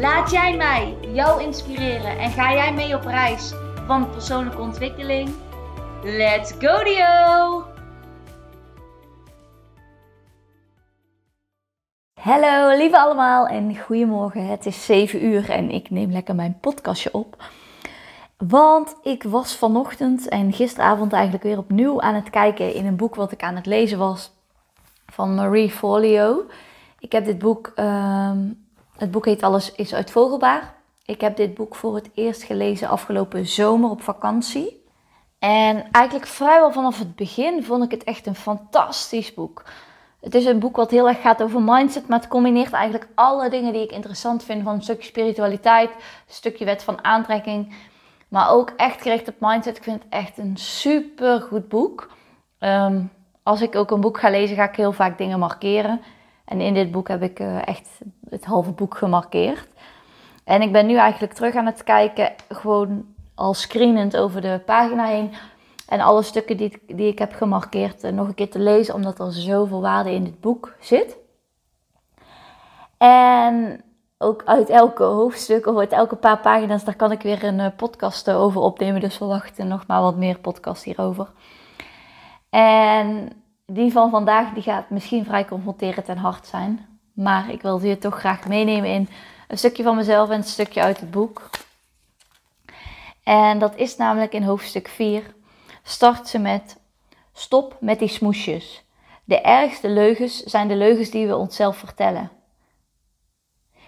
Laat jij mij jou inspireren en ga jij mee op reis van persoonlijke ontwikkeling? Let's go Dio! Hallo lieve allemaal en goedemorgen. Het is 7 uur en ik neem lekker mijn podcastje op. Want ik was vanochtend en gisteravond eigenlijk weer opnieuw aan het kijken in een boek wat ik aan het lezen was van Marie Forleo. Ik heb dit boek, ehm, het boek heet Alles is uitvogelbaar. Ik heb dit boek voor het eerst gelezen afgelopen zomer op vakantie. En eigenlijk vrijwel vanaf het begin vond ik het echt een fantastisch boek. Het is een boek wat heel erg gaat over mindset, maar het combineert eigenlijk alle dingen die ik interessant vind. Van een stukje spiritualiteit, een stukje wet van aantrekking, maar ook echt gericht op mindset. Ik vind het echt een super goed boek. Ehm, als ik ook een boek ga lezen, ga ik heel vaak dingen markeren. En in dit boek heb ik uh, echt het halve boek gemarkeerd. En ik ben nu eigenlijk terug aan het kijken, gewoon al screenend over de pagina heen. En alle stukken die, die ik heb gemarkeerd uh, nog een keer te lezen, omdat er zoveel waarde in dit boek zit. En ook uit elke hoofdstuk of uit elke paar pagina's, daar kan ik weer een uh, podcast over opnemen. Dus verwachten nog maar wat meer podcast hierover. En die van vandaag die gaat misschien vrij confronterend en hard zijn. Maar ik wil je toch graag meenemen in een stukje van mezelf en een stukje uit het boek. En dat is namelijk in hoofdstuk 4. Start ze met: Stop met die smoesjes. De ergste leugens zijn de leugens die we onszelf vertellen.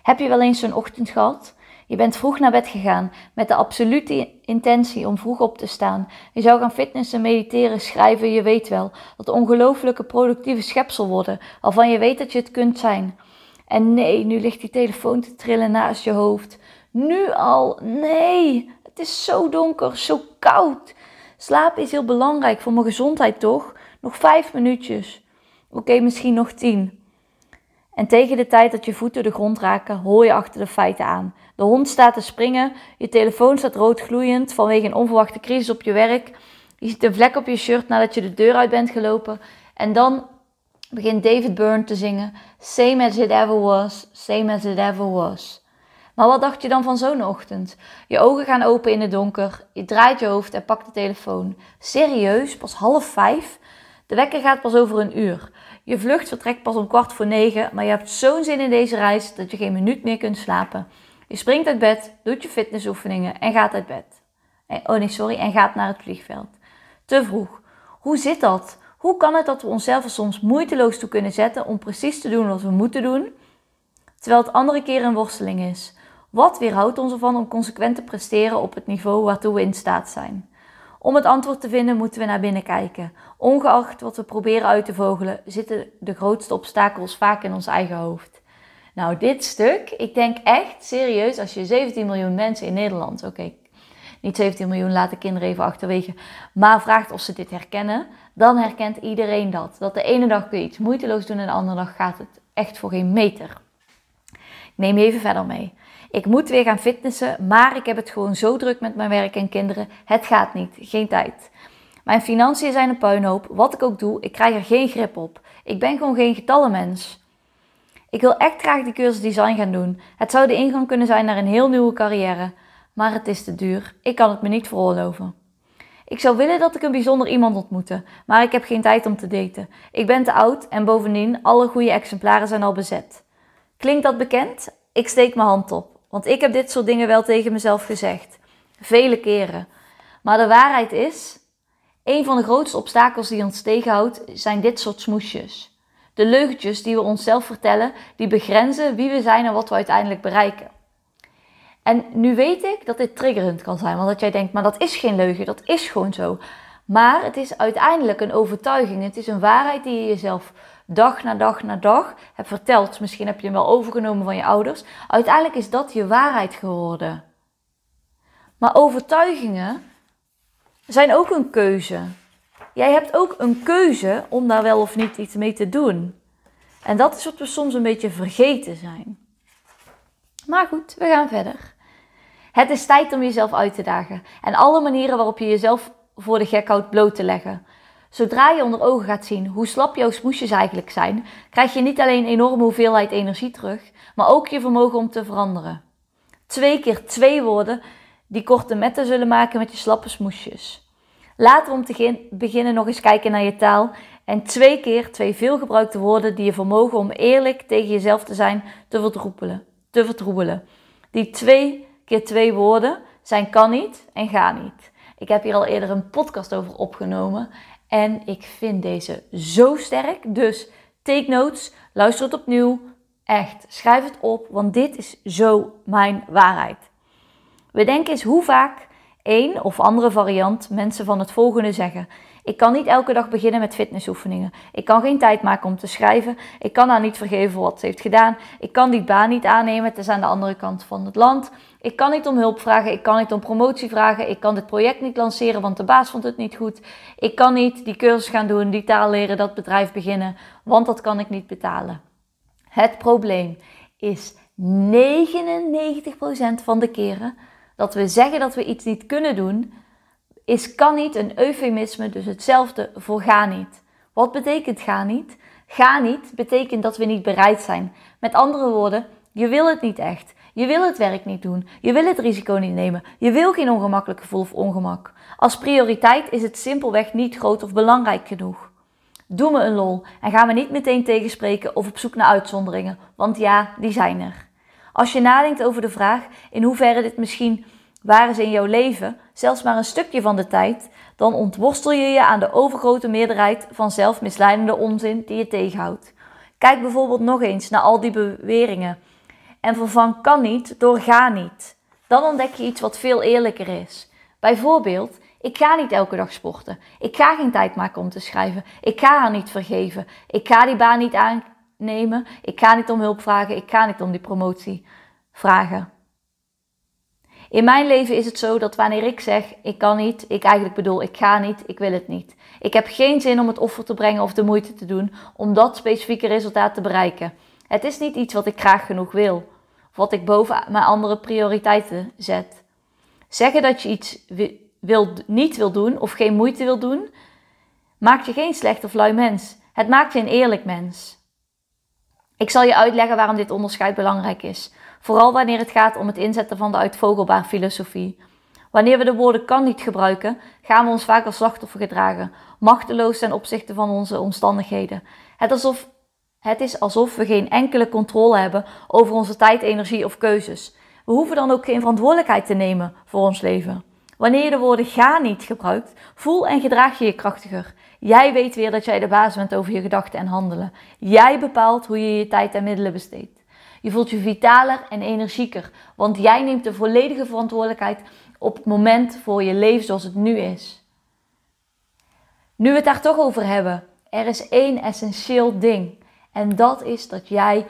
Heb je wel eens zo'n ochtend gehad je bent vroeg naar bed gegaan met de absolute intentie om vroeg op te staan. Je zou gaan fitnessen, mediteren, schrijven. Je weet wel dat ongelooflijke productieve schepsel worden, waarvan je weet dat je het kunt zijn. En nee, nu ligt die telefoon te trillen naast je hoofd. Nu al, nee, het is zo donker, zo koud. Slaap is heel belangrijk voor mijn gezondheid, toch? Nog vijf minuutjes. Oké, misschien nog tien. En tegen de tijd dat je voeten de grond raken, hoor je achter de feiten aan. De hond staat te springen, je telefoon staat rood gloeiend vanwege een onverwachte crisis op je werk. Je ziet een vlek op je shirt nadat je de deur uit bent gelopen. En dan begint David Byrne te zingen: Same as it ever was, same as it ever was. Maar wat dacht je dan van zo'n ochtend? Je ogen gaan open in het donker, je draait je hoofd en pakt de telefoon. Serieus, pas half vijf? De wekker gaat pas over een uur. Je vlucht vertrekt pas om kwart voor negen, maar je hebt zo'n zin in deze reis dat je geen minuut meer kunt slapen. Je springt uit bed, doet je fitnessoefeningen en gaat uit bed. Oh nee, sorry, en gaat naar het vliegveld. Te vroeg. Hoe zit dat? Hoe kan het dat we onszelf er soms moeiteloos toe kunnen zetten om precies te doen wat we moeten doen, terwijl het andere keer een worsteling is? Wat weerhoudt ons ervan om consequent te presteren op het niveau waartoe we in staat zijn? Om het antwoord te vinden moeten we naar binnen kijken. Ongeacht wat we proberen uit te vogelen, zitten de grootste obstakels vaak in ons eigen hoofd. Nou, dit stuk, ik denk echt serieus, als je 17 miljoen mensen in Nederland, oké, niet 17 miljoen laten kinderen even achterwege, maar vraagt of ze dit herkennen, dan herkent iedereen dat. Dat de ene dag kun je iets moeiteloos doen en de andere dag gaat het echt voor geen meter. Ik neem je even verder mee. Ik moet weer gaan fitnessen, maar ik heb het gewoon zo druk met mijn werk en kinderen. Het gaat niet, geen tijd. Mijn financiën zijn een puinhoop. Wat ik ook doe, ik krijg er geen grip op. Ik ben gewoon geen getallenmens. Ik wil echt graag die cursus design gaan doen. Het zou de ingang kunnen zijn naar een heel nieuwe carrière. Maar het is te duur. Ik kan het me niet veroorloven. Ik zou willen dat ik een bijzonder iemand ontmoette, maar ik heb geen tijd om te daten. Ik ben te oud en bovendien, alle goede exemplaren zijn al bezet. Klinkt dat bekend? Ik steek mijn hand op. Want ik heb dit soort dingen wel tegen mezelf gezegd. Vele keren. Maar de waarheid is, een van de grootste obstakels die ons tegenhoudt, zijn dit soort smoesjes. De leugentjes die we onszelf vertellen, die begrenzen wie we zijn en wat we uiteindelijk bereiken. En nu weet ik dat dit triggerend kan zijn, want dat jij denkt, maar dat is geen leugen, dat is gewoon zo. Maar het is uiteindelijk een overtuiging, het is een waarheid die je jezelf dag na dag na dag hebt verteld, misschien heb je hem wel overgenomen van je ouders, uiteindelijk is dat je waarheid geworden. Maar overtuigingen zijn ook een keuze. Jij hebt ook een keuze om daar wel of niet iets mee te doen. En dat is wat we soms een beetje vergeten zijn. Maar goed, we gaan verder. Het is tijd om jezelf uit te dagen en alle manieren waarop je jezelf voor de gek houdt bloot te leggen. Zodra je onder ogen gaat zien hoe slap jouw smoesjes eigenlijk zijn, krijg je niet alleen een enorme hoeveelheid energie terug, maar ook je vermogen om te veranderen. Twee keer twee woorden die korte metten zullen maken met je slappe smoesjes. Laten we om te beginnen nog eens kijken naar je taal en twee keer twee veelgebruikte woorden die je vermogen om eerlijk tegen jezelf te zijn te vertroebelen. Te vertroebelen. Die twee keer twee woorden zijn kan niet en ga niet. Ik heb hier al eerder een podcast over opgenomen en ik vind deze zo sterk. Dus take notes, luister het opnieuw. Echt, schrijf het op, want dit is zo mijn waarheid. We denken eens hoe vaak één of andere variant mensen van het volgende zeggen. Ik kan niet elke dag beginnen met fitnessoefeningen. Ik kan geen tijd maken om te schrijven. Ik kan haar niet vergeven wat ze heeft gedaan. Ik kan die baan niet aannemen, het is aan de andere kant van het land. Ik kan niet om hulp vragen. Ik kan niet om promotie vragen. Ik kan dit project niet lanceren, want de baas vond het niet goed. Ik kan niet die cursus gaan doen, die taal leren, dat bedrijf beginnen, want dat kan ik niet betalen. Het probleem is 99% van de keren dat we zeggen dat we iets niet kunnen doen, is kan niet een eufemisme, dus hetzelfde voor ga niet. Wat betekent ga niet? Ga niet betekent dat we niet bereid zijn. Met andere woorden, je wil het niet echt. Je wil het werk niet doen. Je wil het risico niet nemen. Je wil geen ongemakkelijk gevoel of ongemak. Als prioriteit is het simpelweg niet groot of belangrijk genoeg. Doe me een lol en ga me niet meteen tegenspreken of op zoek naar uitzonderingen, want ja, die zijn er. Als je nadenkt over de vraag in hoeverre dit misschien waar is in jouw leven, zelfs maar een stukje van de tijd, dan ontworstel je je aan de overgrote meerderheid van zelfmisleidende onzin die je tegenhoudt. Kijk bijvoorbeeld nog eens naar al die beweringen en vervang kan niet door ga niet. Dan ontdek je iets wat veel eerlijker is. Bijvoorbeeld, ik ga niet elke dag sporten. Ik ga geen tijd maken om te schrijven. Ik ga haar niet vergeven. Ik ga die baan niet aannemen. Ik ga niet om hulp vragen. Ik ga niet om die promotie vragen. In mijn leven is het zo dat wanneer ik zeg ik kan niet, ik eigenlijk bedoel ik ga niet, ik wil het niet. Ik heb geen zin om het offer te brengen of de moeite te doen om dat specifieke resultaat te bereiken. Het is niet iets wat ik graag genoeg wil, of wat ik boven mijn andere prioriteiten zet. Zeggen dat je iets wil, niet wil doen of geen moeite wil doen, maakt je geen slecht of lui mens. Het maakt je een eerlijk mens. Ik zal je uitleggen waarom dit onderscheid belangrijk is. Vooral wanneer het gaat om het inzetten van de uitvogelbaar filosofie. Wanneer we de woorden kan niet gebruiken, gaan we ons vaak als slachtoffer gedragen, machteloos ten opzichte van onze omstandigheden. Het, alsof, het is alsof we geen enkele controle hebben over onze tijd, energie of keuzes. We hoeven dan ook geen verantwoordelijkheid te nemen voor ons leven. Wanneer de woorden ga niet gebruikt, voel en gedraag je je krachtiger. Jij weet weer dat jij de baas bent over je gedachten en handelen. Jij bepaalt hoe je je tijd en middelen besteedt. Je voelt je vitaler en energieker, want jij neemt de volledige verantwoordelijkheid op het moment voor je leven zoals het nu is. Nu we het daar toch over hebben, er is één essentieel ding. En dat is dat jij 100%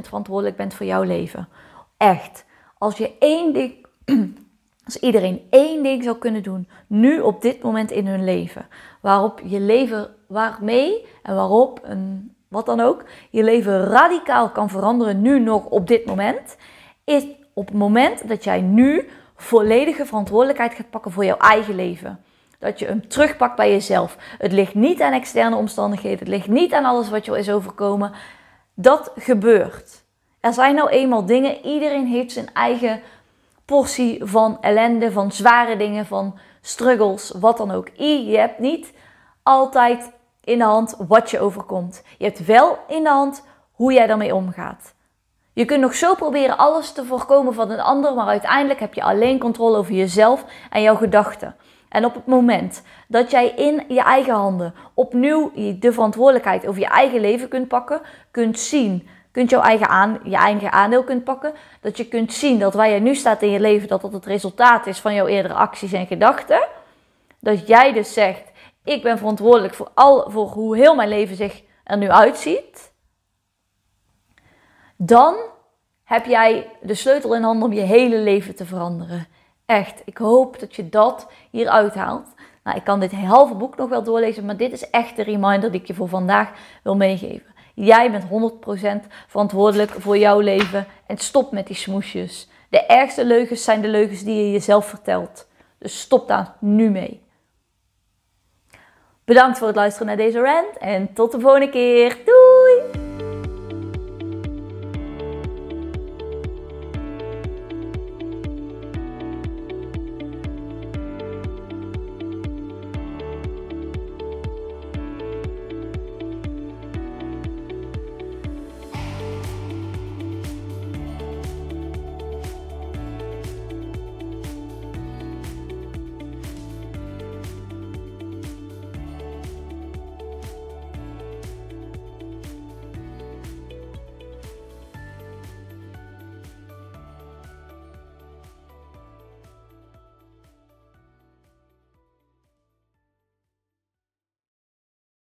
verantwoordelijk bent voor jouw leven. Echt. Als je één ding, als iedereen één ding zou kunnen doen, nu op dit moment in hun leven, waarop je leven, waarmee en waarop een wat dan ook, je leven radicaal kan veranderen nu nog op dit moment, is op het moment dat jij nu volledige verantwoordelijkheid gaat pakken voor jouw eigen leven. Dat je hem terugpakt bij jezelf. Het ligt niet aan externe omstandigheden. Het ligt niet aan alles wat je is overkomen. Dat gebeurt. Er zijn nou eenmaal dingen. Iedereen heeft zijn eigen portie van ellende, van zware dingen, van struggles, wat dan ook. Je hebt niet altijd in de hand wat je overkomt. Je hebt wel in de hand hoe jij daarmee omgaat. Je kunt nog zo proberen alles te voorkomen van een ander, maar uiteindelijk heb je alleen controle over jezelf en jouw gedachten. En op het moment dat jij in je eigen handen opnieuw de verantwoordelijkheid over je eigen leven kunt pakken, kunt zien, kunt jouw eigen aan, je eigen aandeel kunt pakken, dat je kunt zien dat waar jij nu staat in je leven, dat dat het resultaat is van jouw eerdere acties en gedachten, dat jij dus zegt, ik ben verantwoordelijk voor, al, voor hoe heel mijn leven zich er nu uitziet, dan heb jij de sleutel in handen om je hele leven te veranderen. Echt, ik hoop dat je dat hier uithaalt. Nou, ik kan dit halve boek nog wel doorlezen, maar dit is echt de reminder die ik je voor vandaag wil meegeven. Jij bent 100% verantwoordelijk voor jouw leven en stop met die smoesjes. De ergste leugens zijn de leugens die je jezelf vertelt. Dus stop daar nu mee. Bedankt voor het luisteren naar deze rant en tot de volgende keer. Doei!